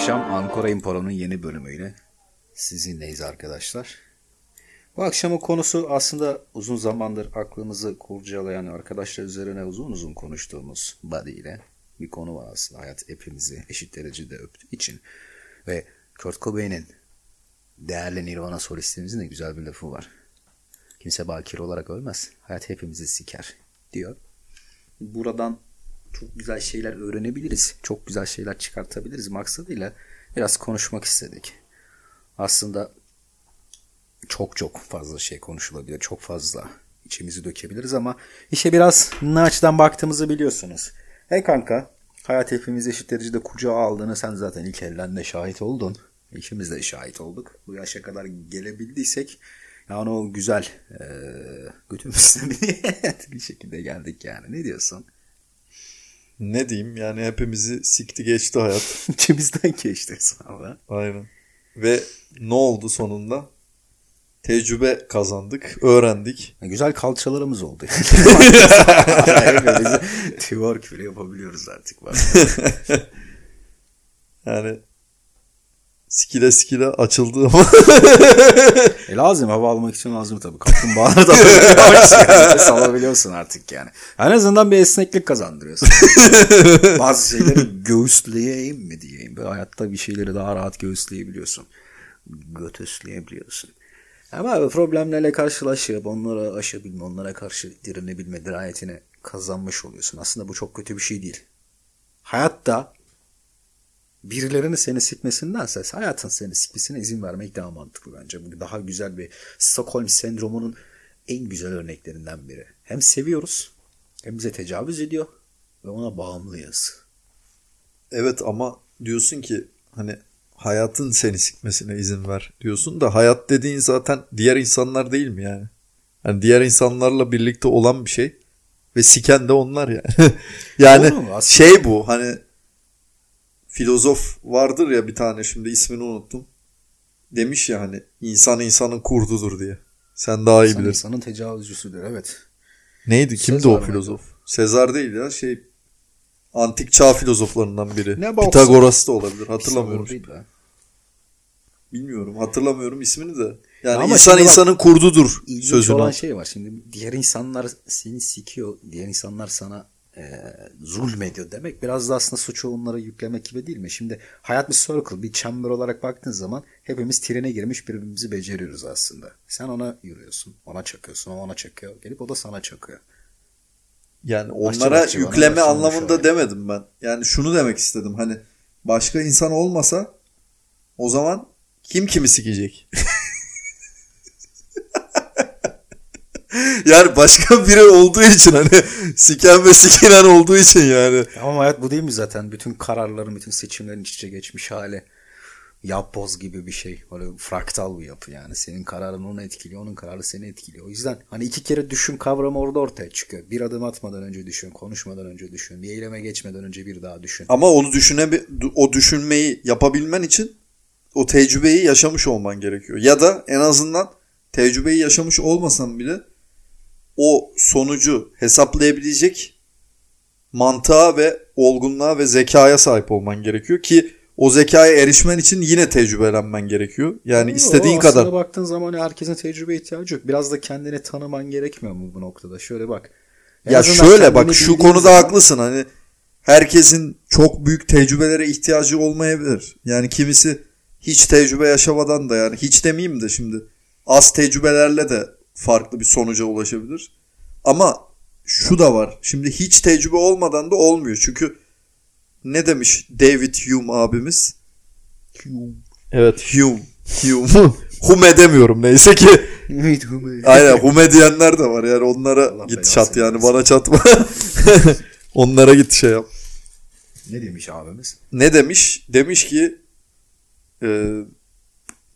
Akşam Ankara Imporo'nun yeni bölümüyle sizinleyiz arkadaşlar. Bu akşamın konusu aslında uzun zamandır aklımızı kurcalayan arkadaşlar üzerine uzun uzun konuştuğumuz Buddy ile bir konu var aslında. Hayat hepimizi eşit derecede öptüğü için. Ve Kurt Cobain'in değerli Nirvana solistimizin de güzel bir lafı var. Kimse bakir olarak ölmez. Hayat hepimizi siker diyor. Buradan çok güzel şeyler öğrenebiliriz. Çok güzel şeyler çıkartabiliriz maksadıyla biraz konuşmak istedik. Aslında çok çok fazla şey konuşulabilir. Çok fazla içimizi dökebiliriz ama işe biraz ne açıdan baktığımızı biliyorsunuz. Hey kanka hayat hepimiz eşit derecede kucağa aldığını sen zaten ilk elden de şahit oldun. İkimiz de şahit olduk. Bu yaşa kadar gelebildiysek yani o güzel e, götümüzde bir şekilde geldik yani. Ne diyorsun? Ne diyeyim yani hepimizi sikti geçti hayat. İçimizden geçti sonra. Aynen. Ve ne oldu sonunda? Tecrübe kazandık, öğrendik. Güzel kalçalarımız oldu. twerk bile yapabiliyoruz artık. yani sikile sikile açıldı ama. e lazım hava almak için lazım tabii. Kaplumbağalar da yani. salabiliyorsun artık yani. En azından bir esneklik kazandırıyorsun. Bazı şeyleri göğüsleyeyim mi diyeyim. Böyle hayatta bir şeyleri daha rahat göğüsleyebiliyorsun. Götüsleyebiliyorsun. Ama problemlerle karşılaşıp onları aşabilme, onlara karşı direnebilme dirayetini kazanmış oluyorsun. Aslında bu çok kötü bir şey değil. Hayatta birilerinin seni sikmesindense hayatın seni sikmesine izin vermek daha mantıklı bence. Bu daha güzel bir Stockholm sendromunun en güzel örneklerinden biri. Hem seviyoruz hem bize tecavüz ediyor ve ona bağımlıyız. Evet ama diyorsun ki hani hayatın seni sikmesine izin ver diyorsun da hayat dediğin zaten diğer insanlar değil mi yani? Yani diğer insanlarla birlikte olan bir şey ve siken de onlar yani. yani şey bu hani filozof vardır ya bir tane şimdi ismini unuttum. Demiş ya hani insan insanın kurdudur diye. Sen daha iyi insan bilirsin. İnsanın tecavüzcüsüdür evet. Neydi? Kimdi Sezar o filozof? Mıydı? Sezar değil ya şey antik çağ filozoflarından biri. Ne Pitagoras da olabilir. Hatırlamıyorum. Bilmiyorum. Hatırlamıyorum ismini de. Yani Ama insan insanın kurdudur sözü. olan şey var. Şimdi diğer insanlar seni sikiyor. Diğer insanlar sana e, zulmediyor demek biraz da aslında suçu onlara yüklemek gibi değil mi? Şimdi hayat bir circle, bir chamber olarak baktığın zaman hepimiz trene girmiş birbirimizi beceriyoruz aslında. Sen ona yürüyorsun, ona çakıyorsun, o ona çakıyor. Gelip o da sana çakıyor. Yani onlara başçı, yükleme anlamında demedim ben. Yani şunu demek istedim. Hani başka insan olmasa o zaman kim kimi sikecek? yani başka biri olduğu için hani siken ve sikilen olduğu için yani. Ama hayat bu değil mi zaten? Bütün kararların, bütün seçimlerin iç içe geçmiş hali. Yapboz gibi bir şey. Böyle fraktal bir yapı yani. Senin kararın onu etkiliyor, onun kararı seni etkiliyor. O yüzden hani iki kere düşün kavramı orada ortaya çıkıyor. Bir adım atmadan önce düşün, konuşmadan önce düşün, bir eyleme geçmeden önce bir daha düşün. Ama onu düşüne o düşünmeyi yapabilmen için o tecrübeyi yaşamış olman gerekiyor. Ya da en azından tecrübeyi yaşamış olmasan bile o sonucu hesaplayabilecek mantığa ve olgunluğa ve zekaya sahip olman gerekiyor ki o zekaya erişmen için yine tecrübelenmen gerekiyor. Yani Yo, istediğin aslında kadar. baktığın zaman herkesin tecrübe ihtiyacı yok. Biraz da kendini tanıman gerekmiyor mu bu noktada? Şöyle bak. En ya şöyle bak şu konuda zaman... haklısın hani herkesin çok büyük tecrübelere ihtiyacı olmayabilir. Yani kimisi hiç tecrübe yaşamadan da yani hiç demeyeyim de şimdi az tecrübelerle de farklı bir sonuca ulaşabilir. Ama şu da var. Şimdi hiç tecrübe olmadan da olmuyor. Çünkü ne demiş David Hume abimiz? Hume. Evet Hume. Hume. Hume demiyorum neyse ki. Evet Hume. Aynen Hume diyenler de var yani onlara Allah git çat yani bana çatma. onlara git şey yap. Ne demiş abimiz? Ne demiş? Demiş ki e,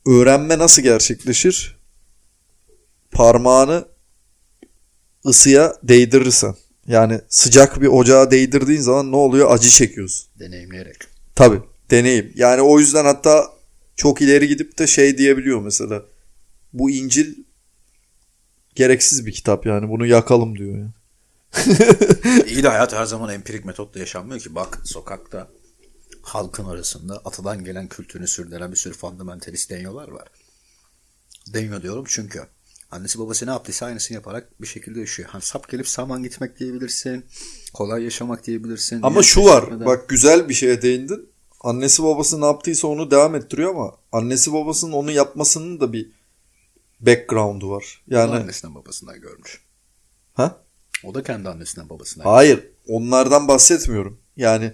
öğrenme nasıl gerçekleşir? Parmağını ısıya değdirirsen. Yani sıcak bir ocağa değdirdiğin zaman ne oluyor? Acı çekiyorsun. Deneyimleyerek. Tabii deneyim. Yani o yüzden hatta çok ileri gidip de şey diyebiliyor mesela. Bu İncil gereksiz bir kitap yani bunu yakalım diyor yani. İyi de hayat her zaman empirik metotla yaşanmıyor ki. Bak sokakta halkın arasında atadan gelen kültürünü sürdüren bir sürü fundamentalist deniyorlar var. Deniyor diyorum çünkü annesi babası ne yaptıysa aynısını yaparak bir şekilde yaşıyor. Hani sap gelip saman gitmek diyebilirsin. Kolay yaşamak diyebilirsin. Ama şu var kesimde- bak güzel bir şeye değindin. Annesi babası ne yaptıysa onu devam ettiriyor ama annesi babasının onu yapmasının da bir background'u var. Yani annesinden babasından görmüş. ha? O da kendi annesinden babasından. Hayır, onlardan bahsetmiyorum. Yani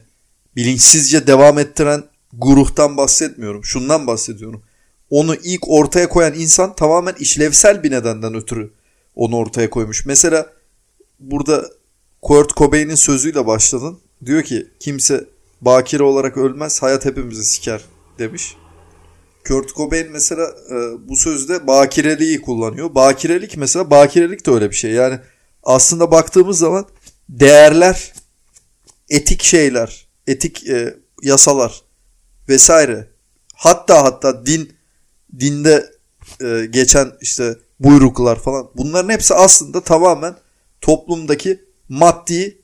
bilinçsizce devam ettiren guruhtan bahsetmiyorum. Şundan bahsediyorum. Onu ilk ortaya koyan insan tamamen işlevsel bir nedenden ötürü onu ortaya koymuş. Mesela burada Kurt Cobain'in sözüyle başladın. Diyor ki kimse bakire olarak ölmez, hayat hepimizi siker demiş. Kurt Cobain mesela e, bu sözde bakireliği kullanıyor. Bakirelik mesela bakirelik de öyle bir şey. Yani aslında baktığımız zaman değerler, etik şeyler, etik e, yasalar vesaire. Hatta hatta din dinde e, geçen işte buyruklar falan bunların hepsi aslında tamamen toplumdaki maddi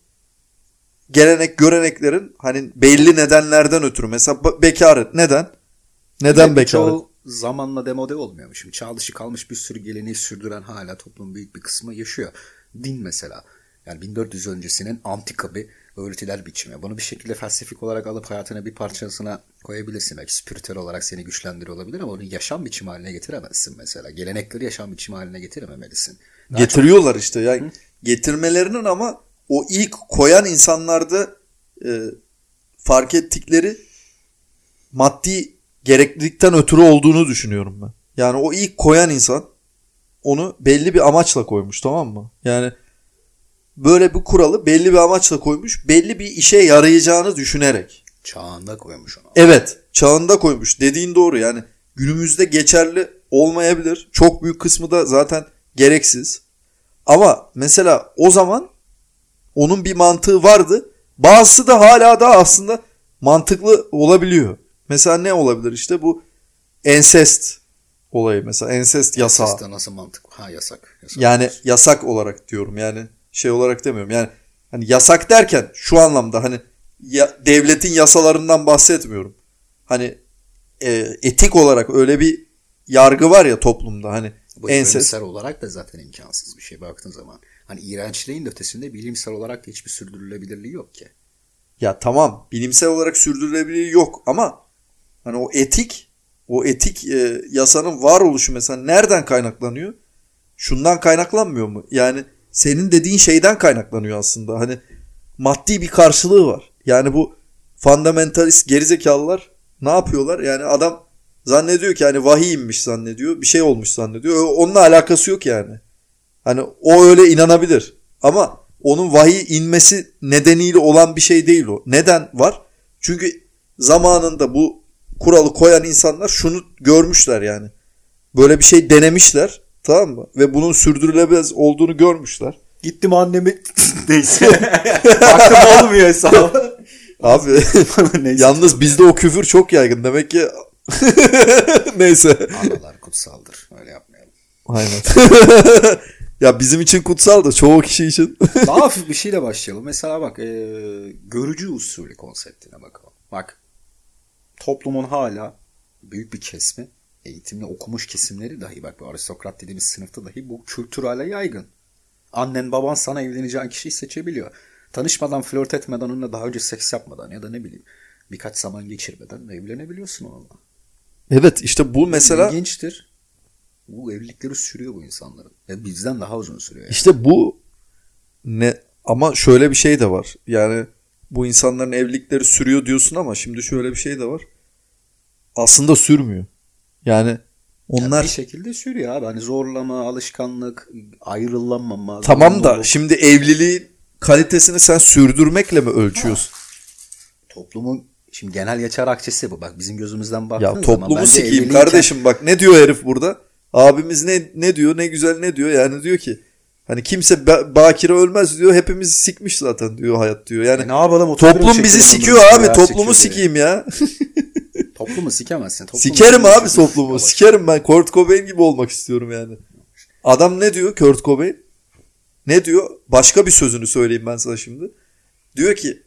gelenek göreneklerin hani belli nedenlerden ötürü mesela be- bekaret neden? Neden Ve bekaret? Çoğu zamanla demode olmuyor mu? Şimdi çağ dışı kalmış bir sürü geleneği sürdüren hala toplumun büyük bir kısmı yaşıyor. Din mesela. Yani 1400 öncesinin antika bir öğretiler biçimi. Bunu bir şekilde felsefik olarak alıp hayatına bir parçasına koyabilirsin. Belki spiritüel olarak seni güçlendiriyor olabilir ama onu yaşam biçimi haline getiremezsin mesela. Gelenekleri yaşam biçimi haline getirememelisin. Daha çok- Getiriyorlar işte. Yani getirmelerinin ama o ilk koyan insanlarda e, fark ettikleri maddi gereklilikten ötürü olduğunu düşünüyorum ben. Yani o ilk koyan insan onu belli bir amaçla koymuş tamam mı? Yani böyle bir kuralı belli bir amaçla koymuş. Belli bir işe yarayacağını düşünerek. çağında koymuş onu. Evet çağında koymuş dediğin doğru yani günümüzde geçerli olmayabilir. Çok büyük kısmı da zaten gereksiz. Ama mesela o zaman onun bir mantığı vardı. Bazısı da hala da aslında mantıklı olabiliyor. Mesela ne olabilir işte bu ensest olayı mesela ensest yasağı. Seste nasıl mantık? Ha yasak. yasak. Yani yasak olarak diyorum yani şey olarak demiyorum. Yani hani yasak derken şu anlamda hani ya, devletin yasalarından bahsetmiyorum. Hani e, etik olarak öyle bir yargı var ya toplumda hani Bu ensest. bilimsel olarak da zaten imkansız bir şey baktığın zaman. Hani iğrençliğin de ötesinde bilimsel olarak da hiçbir sürdürülebilirliği yok ki. Ya tamam bilimsel olarak sürdürülebilir yok ama hani o etik o etik e, yasanın varoluşu mesela nereden kaynaklanıyor? Şundan kaynaklanmıyor mu? Yani senin dediğin şeyden kaynaklanıyor aslında. Hani maddi bir karşılığı var. Yani bu fundamentalist gerizekalılar ne yapıyorlar? Yani adam zannediyor ki hani vahiy inmiş zannediyor. Bir şey olmuş zannediyor. Onunla alakası yok yani. Hani o öyle inanabilir. Ama onun vahiy inmesi nedeniyle olan bir şey değil o. Neden var? Çünkü zamanında bu kuralı koyan insanlar şunu görmüşler yani. Böyle bir şey denemişler. Tamam mı? Ve bunun sürdürülebilir olduğunu görmüşler. Gittim annemi neyse. Baktım olmuyor hesabı. Abi yalnız bizde o küfür çok yaygın. Demek ki neyse. Analar kutsaldır. Öyle yapmayalım. Aynen. ya bizim için kutsal da çoğu kişi için. Daha hafif bir şeyle başlayalım. Mesela bak e, görücü usulü konseptine bakalım. Bak toplumun hala büyük bir kesimi eğitimli okumuş kesimleri dahi bak bu aristokrat dediğimiz sınıfta dahi bu kültür hala yaygın. Annen baban sana evleneceğin kişiyi seçebiliyor. Tanışmadan, flört etmeden, onunla daha önce seks yapmadan ya da ne bileyim birkaç zaman geçirmeden evlenebiliyorsun onunla. evet işte bu mesela İlginçtir. Bu evlilikleri sürüyor bu insanların. Ve bizden daha uzun sürüyor. Yani. İşte bu ne ama şöyle bir şey de var. Yani bu insanların evlilikleri sürüyor diyorsun ama şimdi şöyle bir şey de var. Aslında sürmüyor. Yani onlar bir şekilde sürüyor abi. Hani zorlama, alışkanlık, ayrılamama. tamam da zorunluluk. şimdi evliliğin kalitesini sen sürdürmekle mi ölçüyorsun? toplumun şimdi genel geçer akçesi bu. Bak bizim gözümüzden baktığın Ya zaman toplumu bence sikeyim evliliğin kardeşim bak ne diyor herif burada? Abimiz ne ne diyor ne güzel ne diyor yani diyor ki hani kimse ba- bakire ölmez diyor hepimiz sikmiş zaten diyor hayat diyor. Yani E ne yapalım toplum bizi sikiyor abi ya, toplumu sikeyim ya. Toplumu sikemezsin. Toplumu Sikerim sikemezsin. abi toplumu. Sikerim ben. Kurt Cobain gibi olmak istiyorum yani. Adam ne diyor Kurt Cobain? Ne diyor? Başka bir sözünü söyleyeyim ben sana şimdi. Diyor ki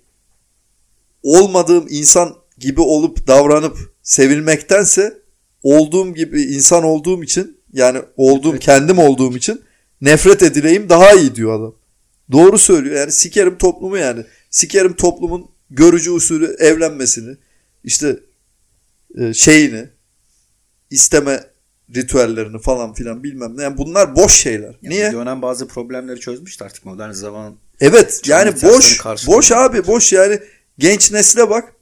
olmadığım insan gibi olup davranıp sevilmektense olduğum gibi insan olduğum için yani olduğum kendim olduğum için nefret edileyim daha iyi diyor adam. Doğru söylüyor. Yani sikerim toplumu yani. Sikerim toplumun görücü usulü evlenmesini, işte e, şeyini, isteme ritüellerini falan filan bilmem ne. Yani bunlar boş şeyler. Ya Niye? Dönem bazı problemleri çözmüştü artık modern zaman. Evet yani boş boş abi boş yani genç nesile bak.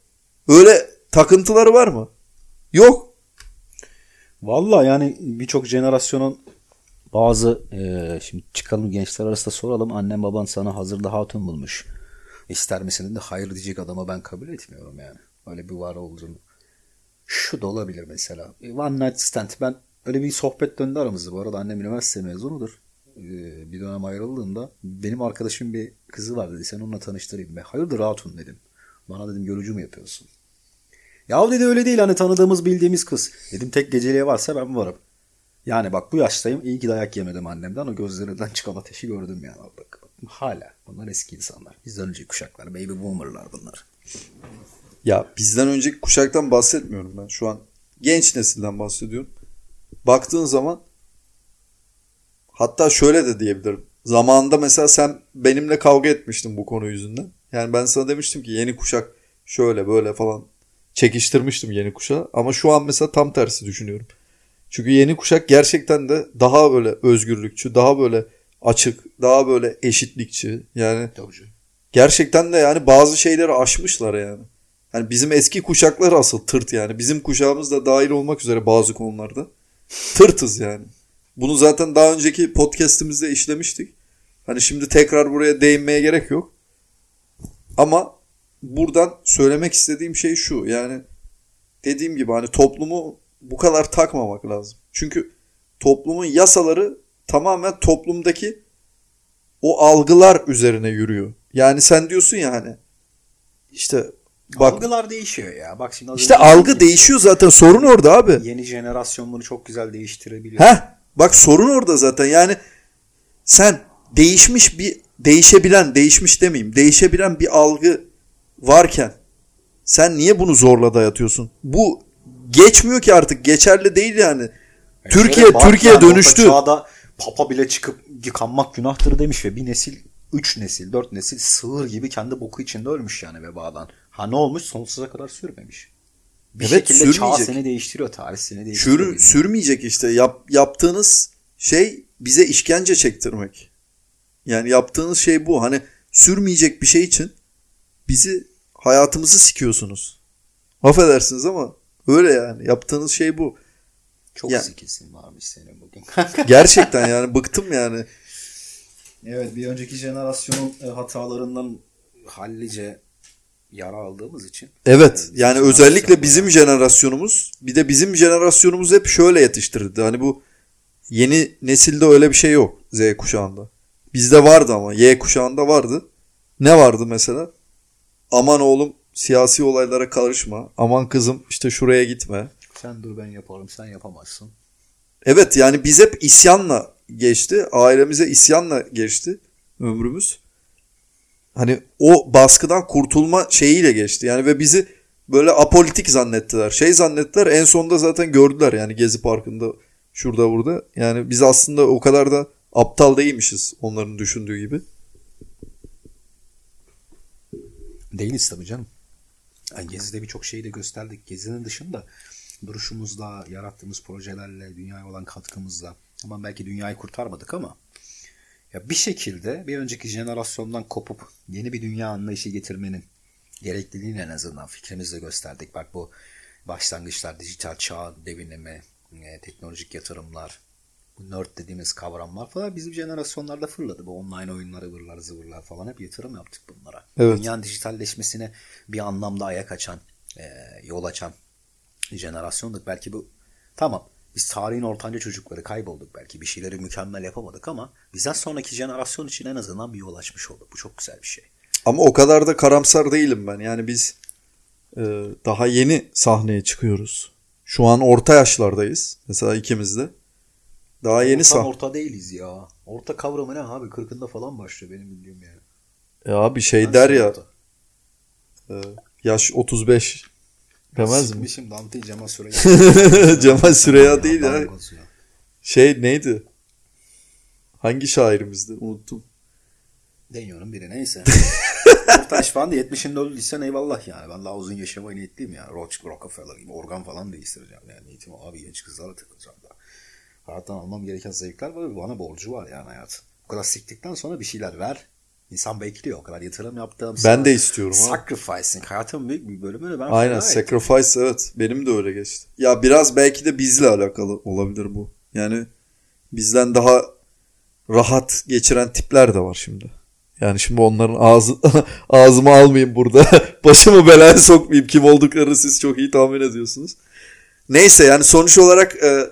Öyle takıntıları var mı? Yok. Valla yani birçok jenerasyonun bazı e, şimdi çıkalım gençler arasında soralım. Annem baban sana hazırda hatun bulmuş. İster misin de hayır diyecek adama ben kabul etmiyorum yani. Öyle bir var olduğunu. Şu da olabilir mesela. E, One night stand. Ben öyle bir sohbet döndü aramızda. Bu arada annem üniversite mezunudur. E, bir dönem ayrıldığında benim arkadaşım bir kızı var dedi. Sen onunla tanıştırayım. Ben hayırdır hatun dedim. Bana dedim görücü mü yapıyorsun? Ya dedi öyle değil hani tanıdığımız bildiğimiz kız. Dedim tek geceliğe varsa ben varım. Yani bak bu yaştayım iyi ki dayak yemedim annemden o gözlerinden çıkan ateşi gördüm yani. Bak, hala bunlar eski insanlar. Bizden önceki kuşaklar baby boomerlar bunlar. Ya bizden önceki kuşaktan bahsetmiyorum ben. Şu an genç nesilden bahsediyorum. Baktığın zaman hatta şöyle de diyebilirim. Zamanında mesela sen benimle kavga etmiştin bu konu yüzünden. Yani ben sana demiştim ki yeni kuşak şöyle böyle falan çekiştirmiştim yeni kuşağı. Ama şu an mesela tam tersi düşünüyorum. Çünkü yeni kuşak gerçekten de daha böyle özgürlükçü, daha böyle açık, daha böyle eşitlikçi. Yani gerçekten de yani bazı şeyleri aşmışlar yani. Hani bizim eski kuşaklar asıl tırt yani. Bizim kuşağımız da dahil olmak üzere bazı konularda. Tırtız yani. Bunu zaten daha önceki podcast'imizde işlemiştik. Hani şimdi tekrar buraya değinmeye gerek yok. Ama buradan söylemek istediğim şey şu. Yani dediğim gibi hani toplumu bu kadar takmamak lazım. Çünkü toplumun yasaları tamamen toplumdaki o algılar üzerine yürüyor. Yani sen diyorsun ya hani işte bak Algılar değişiyor ya. Bak şimdi işte algı dediğim değişiyor zaten sorun orada abi. gibi Yeni jenerasyon bunu çok güzel değiştirebiliyor. Heh bak sorun orada zaten yani sen değişmiş bir değişebilen değişmiş demeyeyim değişebilen bir algı varken sen niye bunu zorla dayatıyorsun? Bu geçmiyor ki artık geçerli değil yani. Yani Türkiye bak Türkiye yani dönüştü. Çağda papa bile çıkıp yıkanmak günahtır demiş ve bir nesil, üç nesil, dört nesil sığır gibi kendi boku içinde ölmüş yani vebadan. Ha ne olmuş? Sonsuza kadar sürmemiş. Bir Evet, şekilde çağ sürmeyecek. seni değiştiriyor, tarih seni değiştiriyor. Sür, sürmeyecek işte. Yap, yaptığınız şey bize işkence çektirmek. Yani yaptığınız şey bu. Hani sürmeyecek bir şey için bizi hayatımızı sikiyorsunuz. Affedersiniz ama öyle yani. Yaptığınız şey bu. Çok Ya- zikisin varmış senin bugün. Gerçekten yani bıktım yani. evet bir önceki jenerasyonun e, hatalarından hallice yara aldığımız için. Evet Evet, yani bizim özellikle bizim jenerasyonumuz bir de bizim jenerasyonumuz hep şöyle yetiştirildi. Hani bu yeni nesilde öyle bir şey yok Z kuşağında. Bizde vardı ama Y kuşağında vardı. Ne vardı mesela? Aman oğlum siyasi olaylara karışma. Aman kızım işte şuraya gitme. Sen dur ben yaparım sen yapamazsın. Evet yani biz hep isyanla geçti. Ailemize isyanla geçti ömrümüz. Hani o baskıdan kurtulma şeyiyle geçti. Yani ve bizi böyle apolitik zannettiler. Şey zannettiler en sonunda zaten gördüler yani Gezi Parkı'nda şurada burada. Yani biz aslında o kadar da aptal değilmişiz onların düşündüğü gibi. Değiliz tabii canım. Yani Gezi'de birçok şeyi de gösterdik. Gezi'nin dışında duruşumuzla, yarattığımız projelerle, dünyaya olan katkımızla. Ama belki dünyayı kurtarmadık ama ya bir şekilde bir önceki jenerasyondan kopup yeni bir dünya anlayışı getirmenin gerekliliğini en azından fikrimizle gösterdik. Bak bu başlangıçlar, dijital çağ devinimi, e, teknolojik yatırımlar, bu nerd dediğimiz kavramlar falan bizim jenerasyonlarda fırladı. Bu online oyunlar, ıvırlar, zıvırlar falan hep yatırım yaptık bunlara. Evet. Dünyanın dijitalleşmesine bir anlamda ayak açan, e, yol açan jenerasyonduk. Belki bu tamam biz tarihin ortanca çocukları kaybolduk belki bir şeyleri mükemmel yapamadık ama bizden sonraki jenerasyon için en azından bir yol açmış olduk. Bu çok güzel bir şey. Ama o kadar da karamsar değilim ben. Yani biz e, daha yeni sahneye çıkıyoruz. Şu an orta yaşlardayız. Mesela ikimiz de. Daha yeni Tam sahne. orta değiliz ya. Orta kavramı ne abi? Kırkında falan başlıyor benim bildiğim yani. Ya abi şey Ben der ya orta. e, yaş 35 Demez mi? Sıkmışım Dante'yi Cemal Süreya. Cemal Süreya değil ya. Şey neydi? Hangi şairimizdi? Unuttum. Deniyorum biri neyse. Ortaş falan da 70'inde öldüysen eyvallah yani. Ben daha uzun yaşamaya niyetliyim ya. Rock, Rockefeller gibi organ falan değiştireceğim. Yani niyetim abi genç kızlarla takılacağım da. Hayattan almam gereken zevkler var ve bana borcu var yani hayat. O kadar siktikten sonra bir şeyler ver. İnsan bekliyor. O kadar yatırım yaptığım. Ben de istiyorum ha. Sacrificing. Hayatımın büyük bir bölümünü ben Aynen feda ettim. sacrifice evet. Benim de öyle geçti. Ya biraz belki de bizle alakalı olabilir bu. Yani bizden daha rahat geçiren tipler de var şimdi. Yani şimdi onların ağzı ağzımı almayayım burada. Başımı belaya sokmayayım. Kim olduklarını siz çok iyi tahmin ediyorsunuz. Neyse yani sonuç olarak e,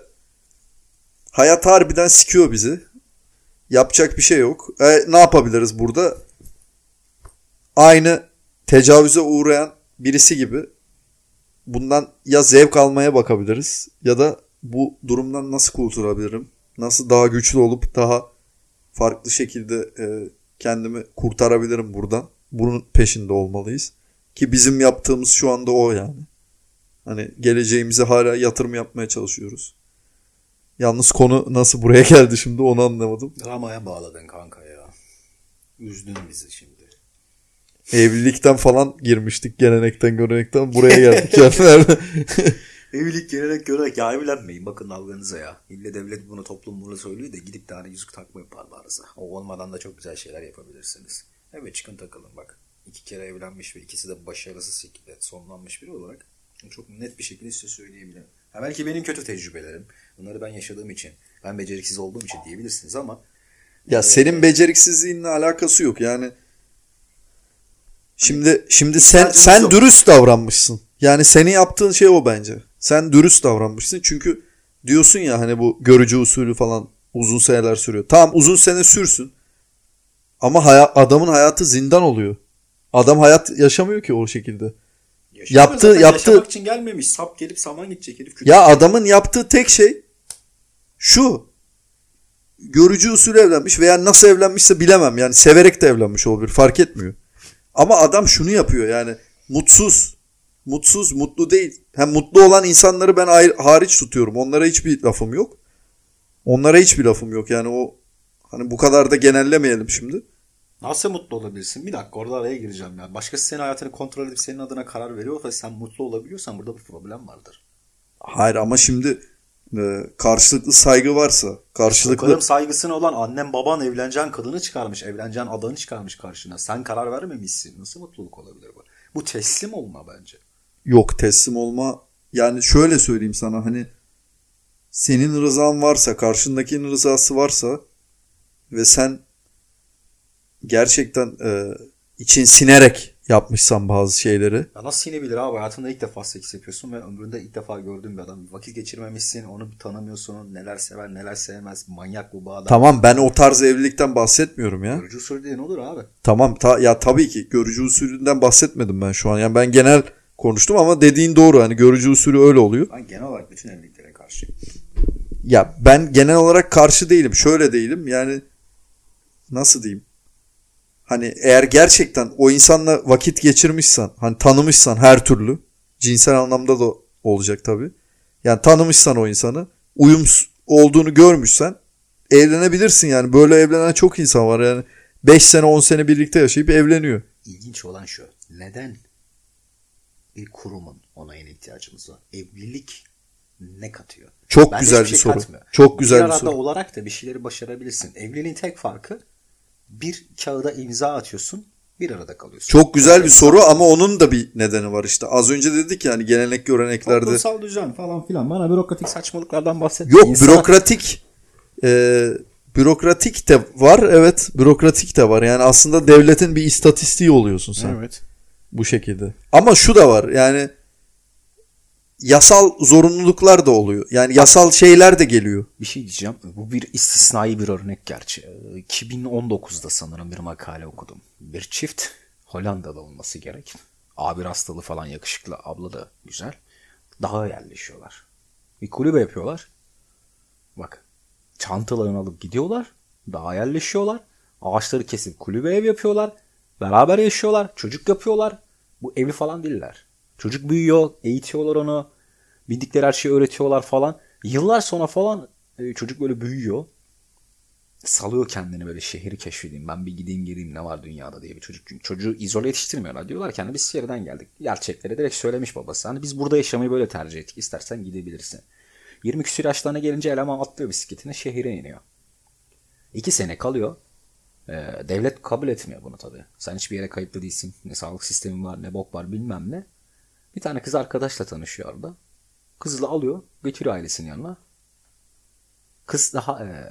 hayat harbiden sikiyor bizi. Yapacak bir şey yok. E, ne yapabiliriz burada? Aynı tecavüze uğrayan birisi gibi bundan ya zevk almaya bakabiliriz ya da bu durumdan nasıl kurtulabilirim? Nasıl daha güçlü olup daha farklı şekilde e, kendimi kurtarabilirim buradan? Bunun peşinde olmalıyız. Ki bizim yaptığımız şu anda o yani. Hani geleceğimize hala yatırım yapmaya çalışıyoruz. Yalnız konu nasıl buraya geldi şimdi onu anlamadım. Dramaya bağladın kanka ya. Üzdün bizi şimdi. Evlilikten falan girmiştik gelenekten görenekten buraya geldik yani. Evlilik gelenek görenek ya evlenmeyin bakın dalganıza ya. İlle devlet bunu toplum bunu söylüyor da gidip hani yüzük takmayın parmağınıza. O olmadan da çok güzel şeyler yapabilirsiniz. Evet çıkın takılın bak. İki kere evlenmiş ve ikisi de başarısız şekilde sonlanmış biri olarak çok net bir şekilde size söyleyebilirim. Ha belki benim kötü tecrübelerim. Bunları ben yaşadığım için, ben beceriksiz olduğum için diyebilirsiniz ama Ya senin beceriksizliğinle alakası yok yani. Şimdi şimdi sen sen dürüst davranmışsın. Yani senin yaptığın şey o bence. Sen dürüst davranmışsın çünkü diyorsun ya hani bu görücü usulü falan uzun seneler sürüyor. Tamam uzun sene sürsün. Ama haya- adamın hayatı zindan oluyor. Adam hayat yaşamıyor ki o şekilde. Yaşamıyor Yaptığı- yaptığı- yaşamak için gelmemiş. Sap gelip saman gidecek herif. Ya adamın yaptığı tek şey şu. Görücü usulü evlenmiş veya nasıl evlenmişse bilemem. Yani severek de evlenmiş olabilir. Fark etmiyor. Ama adam şunu yapıyor yani mutsuz. Mutsuz, mutlu değil. Hem mutlu olan insanları ben ayrı, hariç tutuyorum. Onlara hiçbir lafım yok. Onlara hiçbir lafım yok. Yani o hani bu kadar da genellemeyelim şimdi. Nasıl mutlu olabilirsin? Bir dakika orada araya gireceğim ya. Başkası senin hayatını kontrol edip senin adına karar veriyor ve sen mutlu olabiliyorsan burada bir problem vardır. Hayır ama şimdi e, karşılıklı saygı varsa, karşılıklı Sokarım saygısına olan annen baban evleneceğin kadını çıkarmış, evleneceğin adamı çıkarmış karşına. Sen karar vermemişsin. Nasıl mutluluk olabilir bu? Bu teslim olma bence. Yok teslim olma. Yani şöyle söyleyeyim sana hani senin rızan varsa, karşındakinin rızası varsa ve sen gerçekten e, için sinerek yapmışsan bazı şeyleri Ya nasıl inebilir abi? Hayatında ilk defa seks yapıyorsun ve ömründe ilk defa gördüğün bir adam. Vakit geçirmemişsin, onu tanımıyorsun. Neler sever, neler sevmez. Manyak bu adam. tamam ben o tarz evlilikten bahsetmiyorum ya. Görücü usulü dediğin olur abi. Tamam ta, ya tabii ki görücü usulünden bahsetmedim ben şu an. Yani ben genel konuştum ama dediğin doğru. Hani görücü usulü öyle oluyor. Ben genel olarak bütün evliliklere karşıyım. Ya ben genel olarak karşı değilim. Şöyle değilim. Yani nasıl diyeyim? Hani eğer gerçekten o insanla vakit geçirmişsen, hani tanımışsan her türlü, cinsel anlamda da olacak tabii. Yani tanımışsan o insanı, uyum olduğunu görmüşsen evlenebilirsin yani. Böyle evlenen çok insan var yani. 5 sene 10 sene birlikte yaşayıp evleniyor. İlginç olan şu. Neden bir kurumun onayına ihtiyacımız var? Evlilik ne katıyor? Çok Bence güzel bir şey soru. katmıyor. Çok güzel bir bir arada soru. olarak da bir şeyleri başarabilirsin. Evliliğin tek farkı bir kağıda imza atıyorsun bir arada kalıyorsun. Çok güzel bir soru ama onun da bir nedeni var işte. Az önce dedik yani gelenek göreneklerde. Toplumsal düzen falan filan. Bana bürokratik saçmalıklardan bahsetme. Yok İnsan- bürokratik e, bürokratik de var evet bürokratik de var yani aslında devletin bir istatistiği oluyorsun sen Evet. bu şekilde. Ama şu da var yani yasal zorunluluklar da oluyor. Yani yasal şeyler de geliyor. Bir şey diyeceğim. Bu bir istisnai bir örnek gerçi. Ee, 2019'da sanırım bir makale okudum. Bir çift Hollanda'da olması gerek. Abi hastalığı falan yakışıklı. Abla da güzel. Dağa yerleşiyorlar. Bir kulübe yapıyorlar. Bak. Çantalarını alıp gidiyorlar. Dağa yerleşiyorlar. Ağaçları kesip kulübe ev yapıyorlar. Beraber yaşıyorlar. Çocuk yapıyorlar. Bu evi falan değiller. Çocuk büyüyor, eğitiyorlar onu. Bildikleri her şeyi öğretiyorlar falan. Yıllar sonra falan e, çocuk böyle büyüyor. Salıyor kendini böyle şehri keşfedeyim. Ben bir gideyim gireyim ne var dünyada diye bir çocuk. Çünkü çocuğu izole yetiştirmiyorlar. Diyorlar ki hani biz şehirden geldik. Gerçekleri direkt söylemiş babası. Hani biz burada yaşamayı böyle tercih ettik. İstersen gidebilirsin. 20 küsur yaşlarına gelince eleman atlıyor bisikletine şehire iniyor. İki sene kalıyor. Ee, devlet kabul etmiyor bunu tabii. Sen hiçbir yere kayıtlı değilsin. Ne sağlık sistemin var ne bok var bilmem ne. Bir tane kız arkadaşla tanışıyor orada. Kızla alıyor götürüyor ailesinin yanına. Kız daha ee,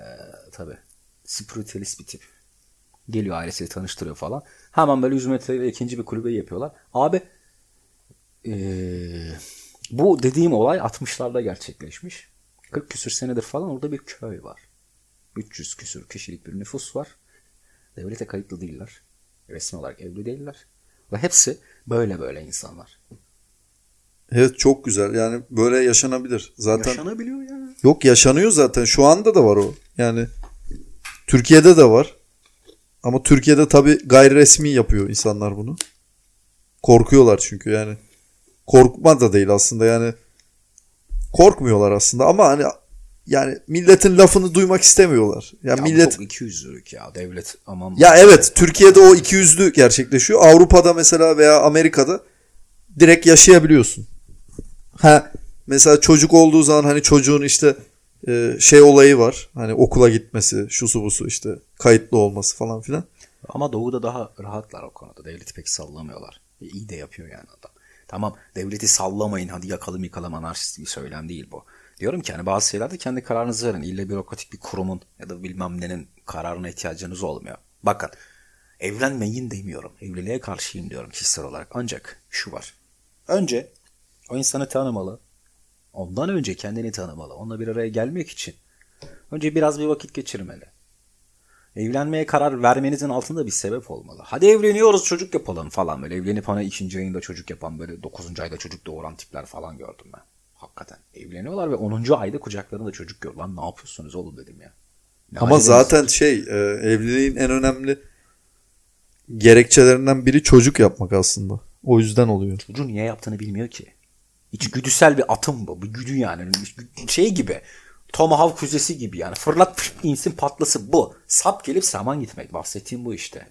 tabii spiritualist bir tip. Geliyor ailesiyle tanıştırıyor falan. Hemen böyle 100 metreyle ikinci bir kulübe yapıyorlar. Abi ee, bu dediğim olay 60'larda gerçekleşmiş. 40 küsür senedir falan orada bir köy var. 300 küsür kişilik bir nüfus var. Devlete kayıtlı değiller. Resmi olarak evli değiller. Ve hepsi böyle böyle insanlar. Evet çok güzel. Yani böyle yaşanabilir. Zaten Yaşanabiliyor ya. yok yaşanıyor zaten. Şu anda da var o. Yani Türkiye'de de var. Ama Türkiye'de tabii gayri resmi yapıyor insanlar bunu. Korkuyorlar çünkü yani. Korkma da değil aslında yani. Korkmuyorlar aslında ama hani yani milletin lafını duymak istemiyorlar. Yani Ya millet çok ikiyüzlülük ya devlet aman. Ya evet Türkiye'de o iki yüzlü gerçekleşiyor. Avrupa'da mesela veya Amerika'da direkt yaşayabiliyorsun. Ha mesela çocuk olduğu zaman hani çocuğun işte e, şey olayı var. Hani okula gitmesi, şusu busu işte kayıtlı olması falan filan. Ama doğuda daha rahatlar o konuda. Devleti pek sallamıyorlar. E, iyi de yapıyor yani adam. Tamam devleti sallamayın hadi yakalım yıkalım anarşist bir söylem değil bu. Diyorum ki hani bazı şeylerde kendi kararınızı verin. İlle bürokratik bir kurumun ya da bilmem nenin kararına ihtiyacınız olmuyor. Bakın evlenmeyin demiyorum. Evliliğe karşıyım diyorum kişisel olarak. Ancak şu var. Önce o insanı tanımalı. Ondan önce kendini tanımalı. Onunla bir araya gelmek için önce biraz bir vakit geçirmeli. Evlenmeye karar vermenizin altında bir sebep olmalı. Hadi evleniyoruz çocuk yapalım falan böyle. Evlenip hani ikinci ayında çocuk yapan böyle dokuzuncu ayda çocuk doğuran tipler falan gördüm ben. Hakikaten evleniyorlar ve 10. ayda kucaklarında çocuk gör. Lan ne yapıyorsunuz oğlum dedim ya. Ne Ama zaten şey e, evliliğin en önemli gerekçelerinden biri çocuk yapmak aslında. O yüzden oluyor. Çocuğun niye yaptığını bilmiyor ki. İçgüdüsel bir atım bu. Bir güdü yani. Şey gibi. Tomahawk füzesi gibi yani. Fırlat pırt, insin patlasın bu. Sap gelip saman gitmek. Bahsettiğim bu işte.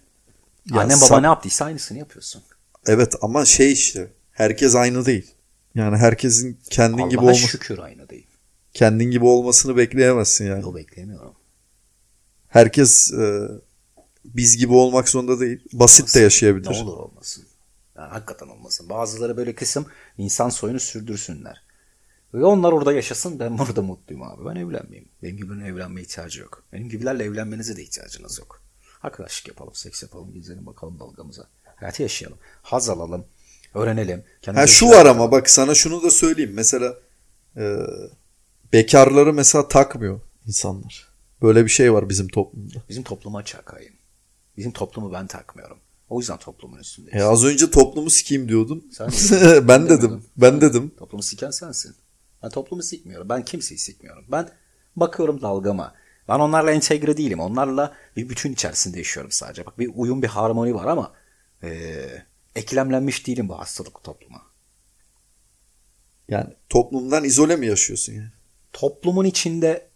Ya Annem baba sap- ne yaptıysa aynısını yapıyorsun. Evet ama şey işte herkes aynı değil. Yani herkesin kendin Allah'a gibi olması, şükür aynı değil. kendin gibi olmasını bekleyemezsin yani. Yo beklemiyorum. Herkes e, biz gibi olmak zorunda değil. Basit de yaşayabilir. Ne olur olmasın. Yani hakikaten olmasın. Bazıları böyle kısım insan soyunu sürdürsünler. Ve onlar orada yaşasın ben burada mutluyum abi. Ben evlenmeyeyim. Benim gibilerin evlenmeye ihtiyacı yok. Benim gibilerle evlenmenize de ihtiyacınız yok. Arkadaşlık yapalım, seks yapalım, gezelim bakalım dalgamıza. Hayatı yaşayalım. Haz alalım. Öğrenelim. Ha şu var ama bak sana şunu da söyleyeyim. Mesela e, bekarları mesela takmıyor insanlar. Böyle bir şey var bizim toplumda. Bizim topluma çakayım. Bizim toplumu ben takmıyorum. O yüzden toplumun üstündeyiz. E az önce toplumu sikeyim diyordun. Sen ben dedim. demiyordun. Ben dedim. Toplumu siken sensin. Ben toplumu sikmiyorum. Ben kimseyi sikmiyorum. Ben bakıyorum dalgama. Ben onlarla entegre değilim. Onlarla bir bütün içerisinde yaşıyorum sadece. Bak bir uyum, bir harmoni var ama eee, eklemlenmiş değilim bu hastalık topluma. Yani toplumdan izole mi yaşıyorsun yani? Toplumun içinde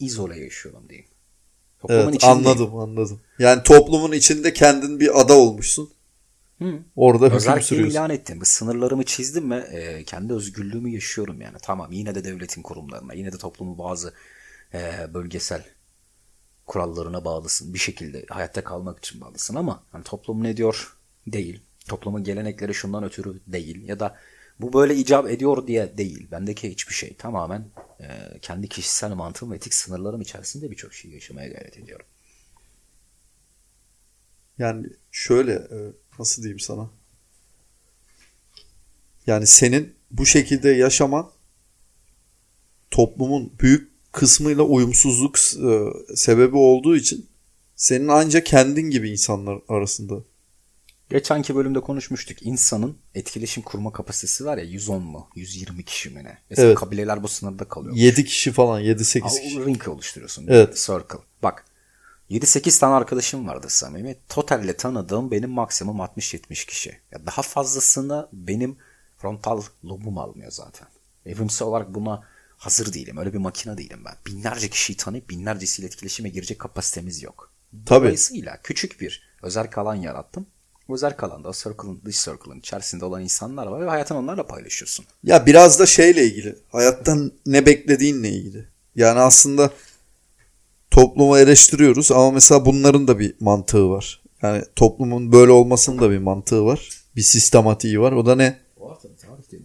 izole yaşıyorum diyeyim. Toplumun Evet içinde- anladım anladım. Yani toplumun içinde kendin bir ada olmuşsun. Hı. Orada hüküm Özellikle sürüyorsun. ilan ettim. Bu sınırlarımı çizdim ve e, kendi özgürlüğümü yaşıyorum yani. Tamam yine de devletin kurumlarına, yine de toplumun bazı e, bölgesel kurallarına bağlısın. Bir şekilde hayatta kalmak için bağlısın ama hani toplum ne diyor? Değil. Toplumun gelenekleri şundan ötürü değil. Ya da bu böyle icap ediyor diye değil. Bendeki hiçbir şey tamamen e, kendi kişisel mantığım ve etik sınırlarım içerisinde birçok şey yaşamaya gayret ediyorum. Yani şöyle e, nasıl diyeyim sana? Yani senin bu şekilde yaşaman toplumun büyük kısmıyla uyumsuzluk e, sebebi olduğu için senin ancak kendin gibi insanlar arasında. Geçenki bölümde konuşmuştuk. İnsanın etkileşim kurma kapasitesi var ya 110 mu? 120 kişi mi ne? Mesela Evet. kabileler bu sınırda kalıyor. 7 kişi falan 7-8 Aa, kişi. Ring oluşturuyorsun. Evet. Circle. Bak 7-8 tane arkadaşım vardı samimi. Totalde tanıdığım benim maksimum 60-70 kişi. Ya daha fazlasını benim Frontal lobum almıyor zaten. Evrimsel olarak buna hazır değilim. Öyle bir makine değilim ben. Binlerce kişiyi tanıyıp binlercesiyle etkileşime girecek kapasitemiz yok. Tabii. Dolayısıyla küçük bir özel alan yarattım. Bu özel alanda circle'ın, dış circle'ın içerisinde olan insanlar var ve hayatını onlarla paylaşıyorsun. Ya biraz da şeyle ilgili. Hayattan ne beklediğinle ilgili. Yani aslında toplumu eleştiriyoruz ama mesela bunların da bir mantığı var. Yani toplumun böyle olmasının da bir mantığı var. Bir sistematiği var. O da ne?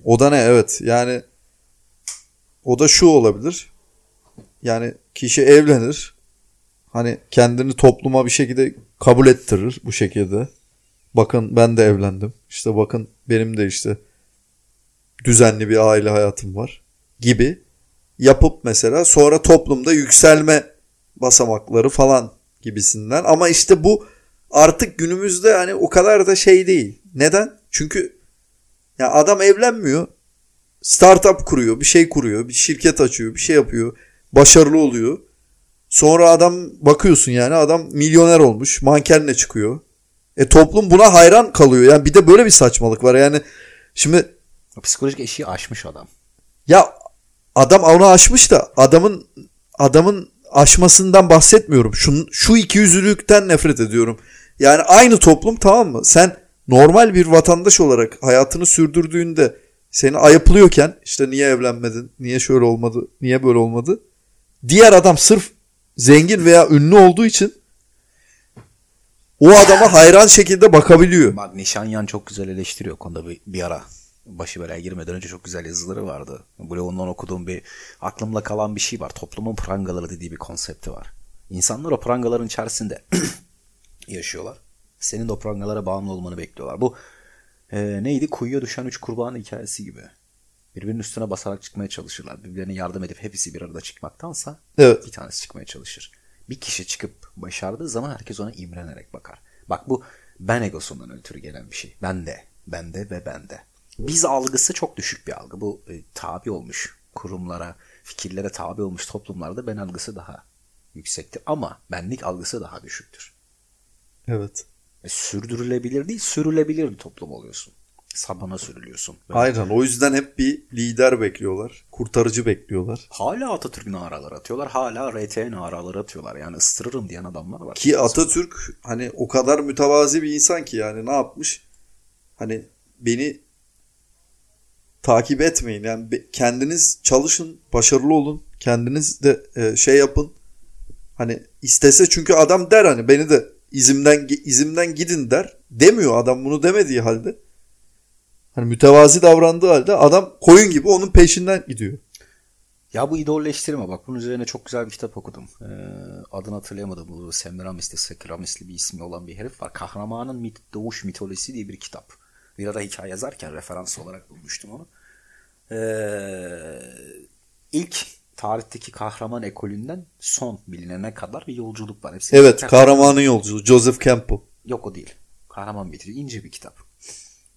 O da ne? Evet. Yani o da şu olabilir. Yani kişi evlenir. Hani kendini topluma bir şekilde kabul ettirir bu şekilde. Bakın ben de evlendim. İşte bakın benim de işte düzenli bir aile hayatım var gibi yapıp mesela sonra toplumda yükselme basamakları falan gibisinden ama işte bu artık günümüzde hani o kadar da şey değil. Neden? Çünkü ya adam evlenmiyor. Startup kuruyor, bir şey kuruyor, bir şirket açıyor, bir şey yapıyor. Başarılı oluyor. Sonra adam bakıyorsun yani adam milyoner olmuş, mankenle çıkıyor. E toplum buna hayran kalıyor. Yani bir de böyle bir saçmalık var. Yani şimdi psikolojik eşiği aşmış adam. ya adam onu aşmış da adamın adamın aşmasından bahsetmiyorum. Şu, şu iki yüzlülükten nefret ediyorum. Yani aynı toplum tamam mı? Sen normal bir vatandaş olarak hayatını sürdürdüğünde seni ayıplıyorken işte niye evlenmedin, niye şöyle olmadı, niye böyle olmadı. Diğer adam sırf zengin veya ünlü olduğu için o adama hayran şekilde bakabiliyor. Bak Nişanyan çok güzel eleştiriyor konuda bir, bir ara. Başı belaya girmeden önce çok güzel yazıları vardı. Blog'undan okuduğum bir aklımda kalan bir şey var. Toplumun prangaları dediği bir konsepti var. İnsanlar o prangaların içerisinde yaşıyorlar. Senin de o prangalara bağımlı olmanı bekliyorlar. Bu e, neydi? Kuyuya düşen üç kurbanın hikayesi gibi. Birbirinin üstüne basarak çıkmaya çalışırlar. Birbirlerine yardım edip hepsi bir arada çıkmaktansa Evet. bir tanesi çıkmaya çalışır. Bir kişi çıkıp başardığı zaman herkes ona imrenerek bakar. Bak bu ben egosundan ötürü gelen bir şey. Ben de, ben de ve ben de. Biz algısı çok düşük bir algı. Bu e, tabi olmuş kurumlara, fikirlere tabi olmuş toplumlarda ben algısı daha yüksektir. Ama benlik algısı daha düşüktür. Evet. E, sürdürülebilir değil, sürülebilir bir toplum oluyorsun. Sabana sürülüyorsun. Ve Aynen. O yüzden hep bir lider bekliyorlar. Kurtarıcı bekliyorlar. Hala Atatürk naraları atıyorlar. Hala RT naraları atıyorlar. Yani ıstırırım diyen adamlar var. Ki Atatürk hani o kadar mütevazi bir insan ki yani ne yapmış? Hani beni takip etmeyin. Yani kendiniz çalışın, başarılı olun. Kendiniz de e, şey yapın. Hani istese çünkü adam der hani beni de izimden izimden gidin der. Demiyor adam bunu demediği halde. Hani mütevazi davrandığı halde adam koyun gibi onun peşinden gidiyor. Ya bu idolleştirme bak bunun üzerine çok güzel bir kitap okudum. Ee, adını hatırlayamadım. Bu Semiramis'te Sekiramis'li bir ismi olan bir herif var. Kahramanın mit, Doğuş Mitolojisi diye bir kitap. Bir ara hikaye yazarken referans olarak bulmuştum onu. Ee, ilk tarihteki kahraman ekolünden son bilinene kadar bir yolculuk var. Hepsi Evet, kahramanın yolculuğu Joseph Campbell. Yok o değil. Kahraman bitiriyor. İnce bir kitap.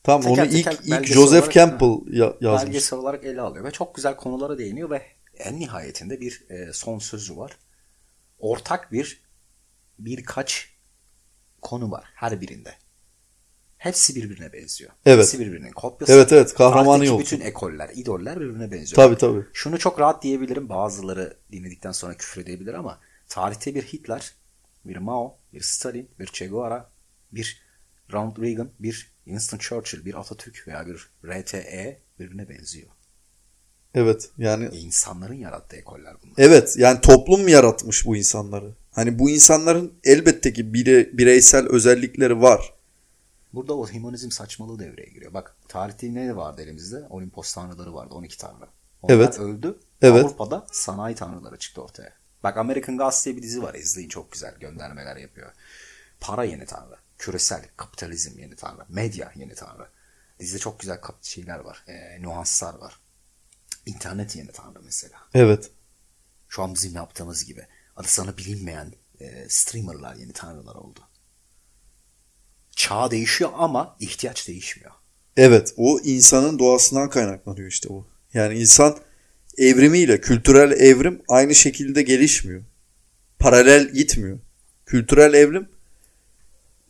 Tam Teker onu ilk teker ilk belgesel Joseph olarak- Campbell ya- yazmış. belgesel olarak ele alıyor ve çok güzel konulara değiniyor ve en nihayetinde bir e, son sözü var. Ortak bir birkaç konu var her birinde. Hepsi birbirine benziyor. Evet. Hepsi birbirinin kopyası. Evet, evet, kahramanı yok. bütün ekoller, idoller birbirine benziyor. Tabii tabii. Şunu çok rahat diyebilirim. Bazıları dinledikten sonra küfür edebilir ama tarihte bir Hitler, bir Mao, bir Stalin, bir Che Guevara, bir Ronald Reagan, bir Winston Churchill, bir Atatürk veya bir RTE birbirine benziyor. Evet yani E, insanların yarattığı ekoller bunlar. evet yani toplum yaratmış bu insanları. Hani bu insanların elbette ki bire, bireysel özellikleri var. Burada o humanizm saçmalığı devreye giriyor. Bak tarihte ne vardı elimizde? Olimpos tanrıları vardı 12 tanrı. Onlar Evet. öldü. Evet. Avrupa'da sanayi tanrıları çıktı ortaya. Bak American Gods diye bir dizi var. İzleyin çok güzel göndermeler yapıyor. Para yeni tanrı. Küresel kapitalizm yeni tanrı. Medya yeni tanrı. Dizide çok güzel şeyler var. E, nüanslar var. İnternet yeni tanrı mesela. Evet. Şu an bizim yaptığımız gibi. Adı sana bilinmeyen e, streamerlar yeni tanrılar oldu. Çağ değişiyor ama ihtiyaç değişmiyor. Evet o insanın doğasından kaynaklanıyor işte bu. Yani insan evrimiyle kültürel evrim aynı şekilde gelişmiyor. Paralel gitmiyor. Kültürel evrim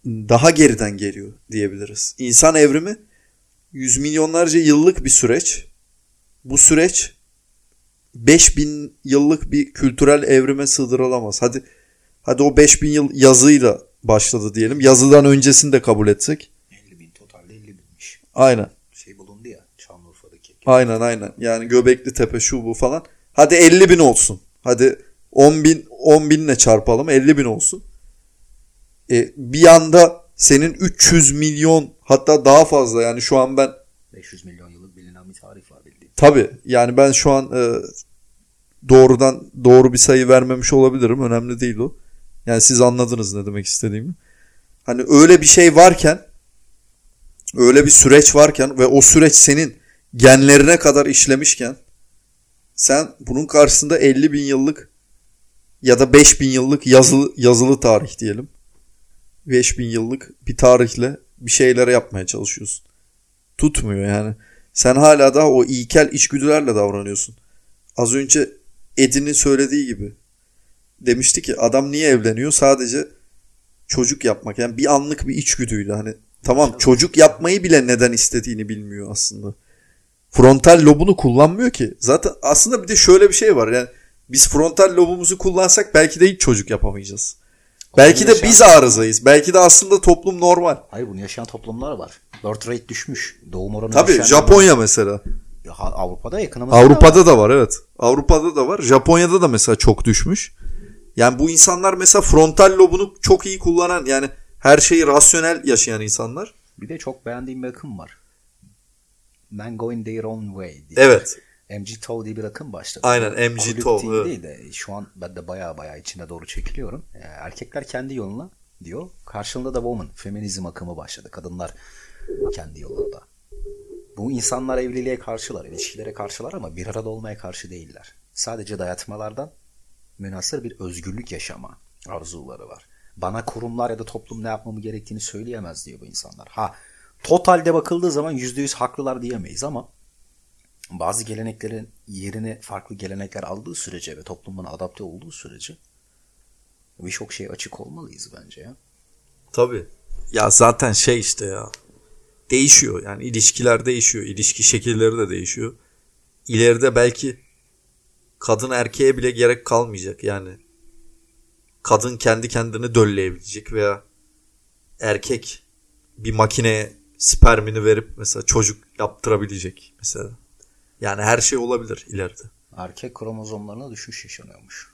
daha geriden geliyor diyebiliriz. İnsan evrimi yüz milyonlarca yıllık bir süreç. Bu süreç 5000 yıllık bir kültürel evrime sığdırılamaz. Hadi hadi o 5000 yıl yazıyla başladı diyelim. Yazıdan öncesini de kabul etsek. 50 bin totalde 50 binmiş. Aynen. Şey bulundu ya Şanlıurfa'daki. Aynen aynen. Yani Göbekli Tepe şu bu falan. Hadi 50 bin olsun. Hadi 10 bin 10 binle çarpalım 50 bin olsun. E, bir anda senin 300 milyon hatta daha fazla yani şu an ben 500 milyon yıllık bilinen bir tarih var bildiğim. tabi yani ben şu an e, doğrudan doğru bir sayı vermemiş olabilirim. Önemli değil o. Yani siz anladınız ne demek istediğimi. Hani öyle bir şey varken öyle bir süreç varken ve o süreç senin genlerine kadar işlemişken sen bunun karşısında 50 bin yıllık ya da 5 bin yıllık yazılı, yazılı tarih diyelim. 5 bin yıllık bir tarihle bir şeyler yapmaya çalışıyorsun. Tutmuyor yani. Sen hala daha o ilkel içgüdülerle davranıyorsun. Az önce Edin'in söylediği gibi. Demişti ki adam niye evleniyor? Sadece çocuk yapmak. Yani bir anlık bir içgüdüyle hani tamam çocuk yapmayı bile neden istediğini bilmiyor aslında. Frontal lobunu kullanmıyor ki. Zaten aslında bir de şöyle bir şey var. Yani biz frontal lobumuzu kullansak belki de hiç çocuk yapamayacağız. Belki de yaşayan- biz arızayız. Belki de aslında toplum normal. Hayır bunu yaşayan toplumlar var. Birth rate düşmüş. Doğum oranı Tabii Japonya mesela. Ya, Avrupa'da yakınımızda. da var. Avrupa'da da var evet. Avrupa'da da var. Japonya'da da mesela çok düşmüş. Yani bu insanlar mesela frontal lobunu çok iyi kullanan yani her şeyi rasyonel yaşayan insanlar. Bir de çok beğendiğim bir akım var. Men going their own way diye. Evet. MG Tow diye bir akım başladı. Aynen, MG Tow, değil, evet. değil de şu an ben de baya baya içine doğru çekiliyorum. Ee, erkekler kendi yoluna diyor. Karşılığında da woman, feminizm akımı başladı. Kadınlar kendi yolunda. Bu insanlar evliliğe karşılar, ilişkilere karşılar ama bir arada olmaya karşı değiller. Sadece dayatmalardan münasır bir özgürlük yaşama arzuları var. Bana kurumlar ya da toplum ne yapmamı gerektiğini söyleyemez diyor bu insanlar. Ha totalde bakıldığı zaman yüzde yüz haklılar diyemeyiz ama bazı geleneklerin yerini farklı gelenekler aldığı sürece ve toplumun adapte olduğu sürece birçok şey açık olmalıyız bence ya. Tabii. Ya zaten şey işte ya. Değişiyor yani ilişkiler değişiyor. İlişki şekilleri de değişiyor. İleride belki kadın erkeğe bile gerek kalmayacak yani. Kadın kendi kendini dölleyebilecek veya erkek bir makineye spermini verip mesela çocuk yaptırabilecek mesela. Yani her şey olabilir ileride. Erkek kromozomlarına düşüş yaşanıyormuş.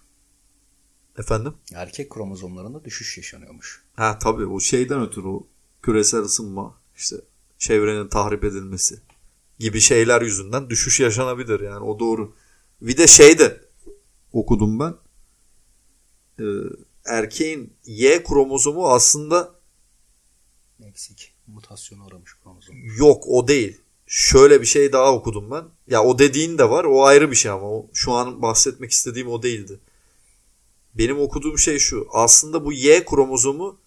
Efendim? Erkek kromozomlarında düşüş yaşanıyormuş. Ha tabii o şeyden ötürü o küresel ısınma işte çevrenin tahrip edilmesi gibi şeyler yüzünden düşüş yaşanabilir yani o doğru. Bir de şey de okudum ben Ee, erkeğin Y kromozomu aslında Eksik. Mutasyona uğramış kromozom. yok o değil. Şöyle bir şey daha okudum ben. Ya o dediğin de var o ayrı bir şey ama o, şu an bahsetmek istediğim o değildi. Benim okuduğum şey şu. Aslında bu Y kromozomu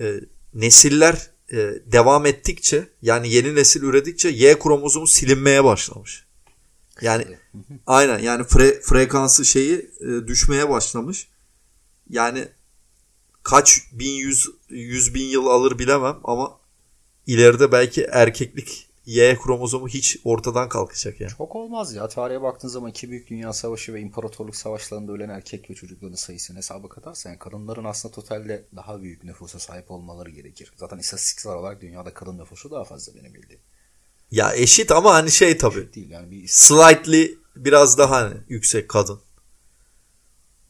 e, nesiller e, devam ettikçe yani yeni nesil üredikçe Y kromozomu silinmeye başlamış. Yani aynen yani fre- frekansı şeyi e, düşmeye başlamış. Yani kaç bin yüz, yüz bin yıl alır bilemem ama ileride belki erkeklik Y kromozomu hiç ortadan kalkacak yani. Çok olmaz ya. Tarihe baktığın zaman iki büyük dünya savaşı ve imparatorluk savaşlarında ölen erkek ve çocukların sayısını hesaba katarsan yani kadınların aslında totalde daha büyük nüfusa sahip olmaları gerekir. Zaten istatistiksel olarak dünyada kadın nüfusu daha fazla benim bildiğim. Ya eşit ama hani şey tabii. Değil yani bir Slightly biraz daha hani yüksek kadın.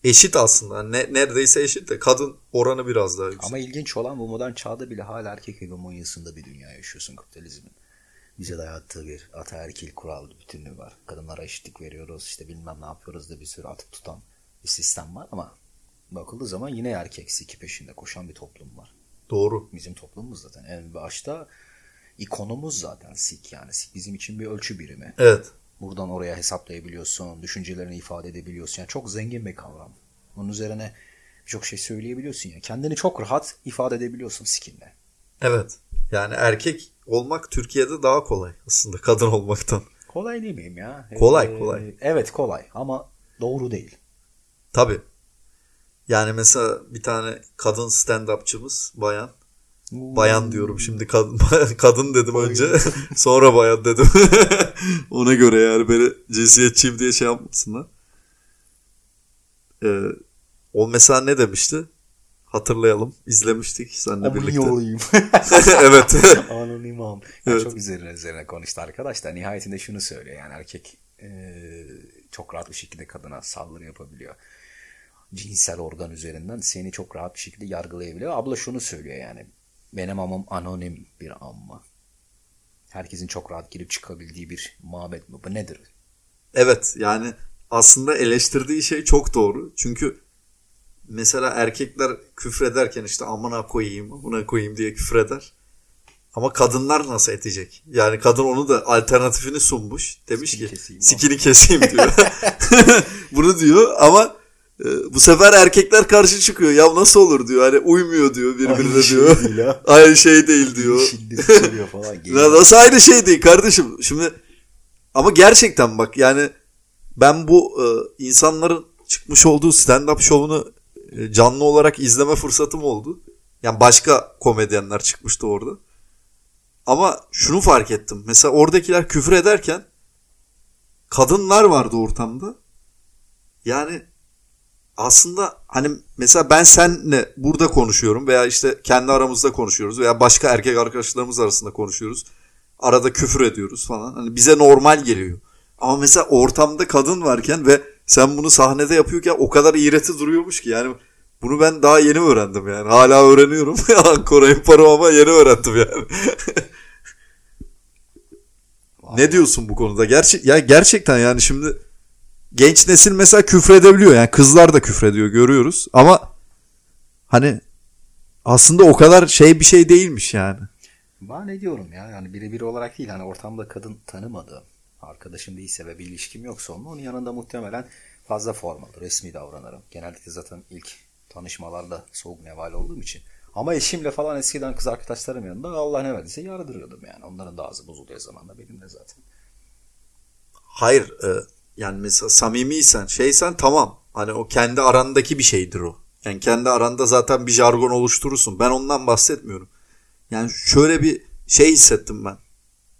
Eşit aslında. Ne, neredeyse eşit de kadın oranı biraz daha yüksek. Ama ilginç olan bu modern çağda bile hala erkek hegemonyasında bir dünya yaşıyorsun kapitalizmin. Bize dayattığı bir ataerkil kural bütünlüğü var. Kadınlara eşitlik veriyoruz işte bilmem ne yapıyoruz da bir sürü atıp tutan bir sistem var ama bakıldığı zaman yine erkek siki peşinde koşan bir toplum var. Doğru. Bizim toplumumuz zaten en başta ikonumuz zaten sik yani sik bizim için bir ölçü birimi. Evet. Buradan oraya hesaplayabiliyorsun, düşüncelerini ifade edebiliyorsun. Yani çok zengin bir kavram. Bunun üzerine birçok şey söyleyebiliyorsun ya. Kendini çok rahat ifade edebiliyorsun skinle. Evet. Yani erkek olmak Türkiye'de daha kolay aslında kadın olmaktan. Kolay değil miyim ya? Kolay, Ee, kolay. Evet kolay ama doğru değil. Tabii. Yani mesela bir tane kadın stand-upçımız bayan Bayan diyorum şimdi kadın, kadın dedim önce sonra bayan dedim. Ona göre yani beni cinsiyetçiyim diye şey yapmasınlar. Ee, o mesela ne demişti? Hatırlayalım. İzlemiştik seninle birlikte. olayım. evet. Anonimam. Evet. Çok üzerine üzerine konuştu arkadaş da nihayetinde şunu söylüyor yani erkek e, çok rahat bir şekilde kadına saldırı yapabiliyor. Cinsel organ üzerinden seni çok rahat bir şekilde yargılayabiliyor. Abla şunu söylüyor yani benim amım anonim bir am mı? Herkesin çok rahat girip çıkabildiği bir mabet mi? Bu nedir? Evet yani aslında eleştirdiği şey çok doğru. Çünkü mesela erkekler küfrederken işte amına koyayım, buna koyayım diye küfreder. Ama kadınlar nasıl edecek? Yani kadın onu da alternatifini sunmuş. Demiş Sikini ki keseyim. sikini keseyim diyor. Bunu diyor ama e, bu sefer erkekler karşı çıkıyor. Ya nasıl olur diyor. Hani uymuyor diyor birbirine diyor. değil ha. Aynı şey değil diyor. Şiddet içeriyor falan. Ya nasıl aynı şey değil kardeşim? Şimdi ama gerçekten bak yani ben bu e, insanların çıkmış olduğu stand-up şovunu canlı olarak izleme fırsatım oldu. Yani başka komedyenler çıkmıştı orada. Ama şunu fark ettim. Mesela oradakiler küfür ederken kadınlar vardı ortamda. Yani aslında hani mesela ben senle burada konuşuyorum veya işte kendi aramızda konuşuyoruz veya başka erkek arkadaşlarımız arasında konuşuyoruz. Arada küfür ediyoruz falan. Hani bize normal geliyor. Ama mesela ortamda kadın varken ve sen bunu sahnede yapıyorken o kadar iğreti duruyormuş ki yani bunu ben daha yeni öğrendim yani. Hala öğreniyorum. Ankara yaparım ama yeni öğrendim yani. ne diyorsun bu konuda? Gerçi ya gerçekten yani şimdi genç nesil mesela küfredebiliyor. Yani kızlar da küfrediyor görüyoruz. Ama hani aslında o kadar şey bir şey değilmiş yani. Ben ne diyorum ya yani birebir olarak değil hani ortamda kadın tanımadığım arkadaşım değilse ve bir ilişkim yoksa onunla onun yanında muhtemelen fazla formal, resmi davranırım. Genellikle zaten ilk tanışmalarda soğuk neval olduğum için. Ama eşimle falan eskiden kız arkadaşlarım yanında Allah ne verdiyse yardırıyordum yani. Onların da ağzı bozuluyor zamanla benim de zaten. Hayır e, yani mesela samimiysen şeysen tamam. Hani o kendi arandaki bir şeydir o. Yani kendi aranda zaten bir jargon oluşturursun. Ben ondan bahsetmiyorum. Yani şöyle bir şey hissettim ben.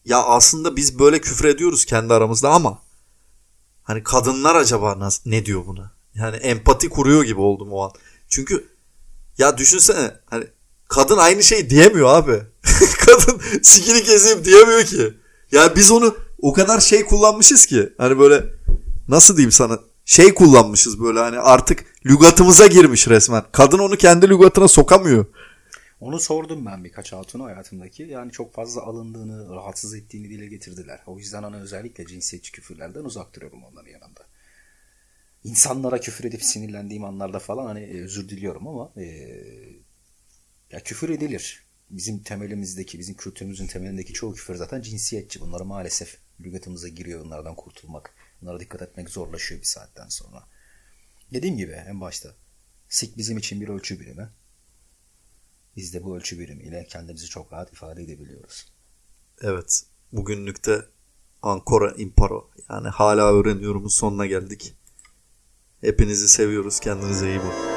Ya aslında biz böyle küfür ediyoruz kendi aramızda ama hani kadınlar acaba nasıl, ne diyor buna? Yani empati kuruyor gibi oldum o an. Çünkü ya düşünsene hani kadın aynı şey diyemiyor abi. kadın sikini keseyim diyemiyor ki. Ya biz onu o kadar şey kullanmışız ki hani böyle nasıl diyeyim sana şey kullanmışız böyle hani artık lügatımıza girmiş resmen. Kadın onu kendi lügatına sokamıyor. Onu sordum ben birkaç hatuna hayatımdaki. Yani çok fazla alındığını, rahatsız ettiğini dile getirdiler. O yüzden hani özellikle cinsiyetçi küfürlerden uzak duruyorum onların yanında. İnsanlara küfür edip sinirlendiğim anlarda falan hani e, özür diliyorum ama e, ya küfür edilir. Bizim temelimizdeki, bizim kültürümüzün temelindeki çoğu küfür zaten cinsiyetçi. Bunları maalesef lügatımıza giriyor. Bunlardan kurtulmak, bunlara dikkat etmek zorlaşıyor bir saatten sonra. Dediğim gibi en başta sik bizim için bir ölçü birimi. Biz de bu ölçü birimiyle kendimizi çok rahat ifade edebiliyoruz. Evet. Bugünlükte Ankara Imparo. Yani hala öğreniyorumun sonuna geldik. Hepinizi seviyoruz. Kendinize iyi bakın.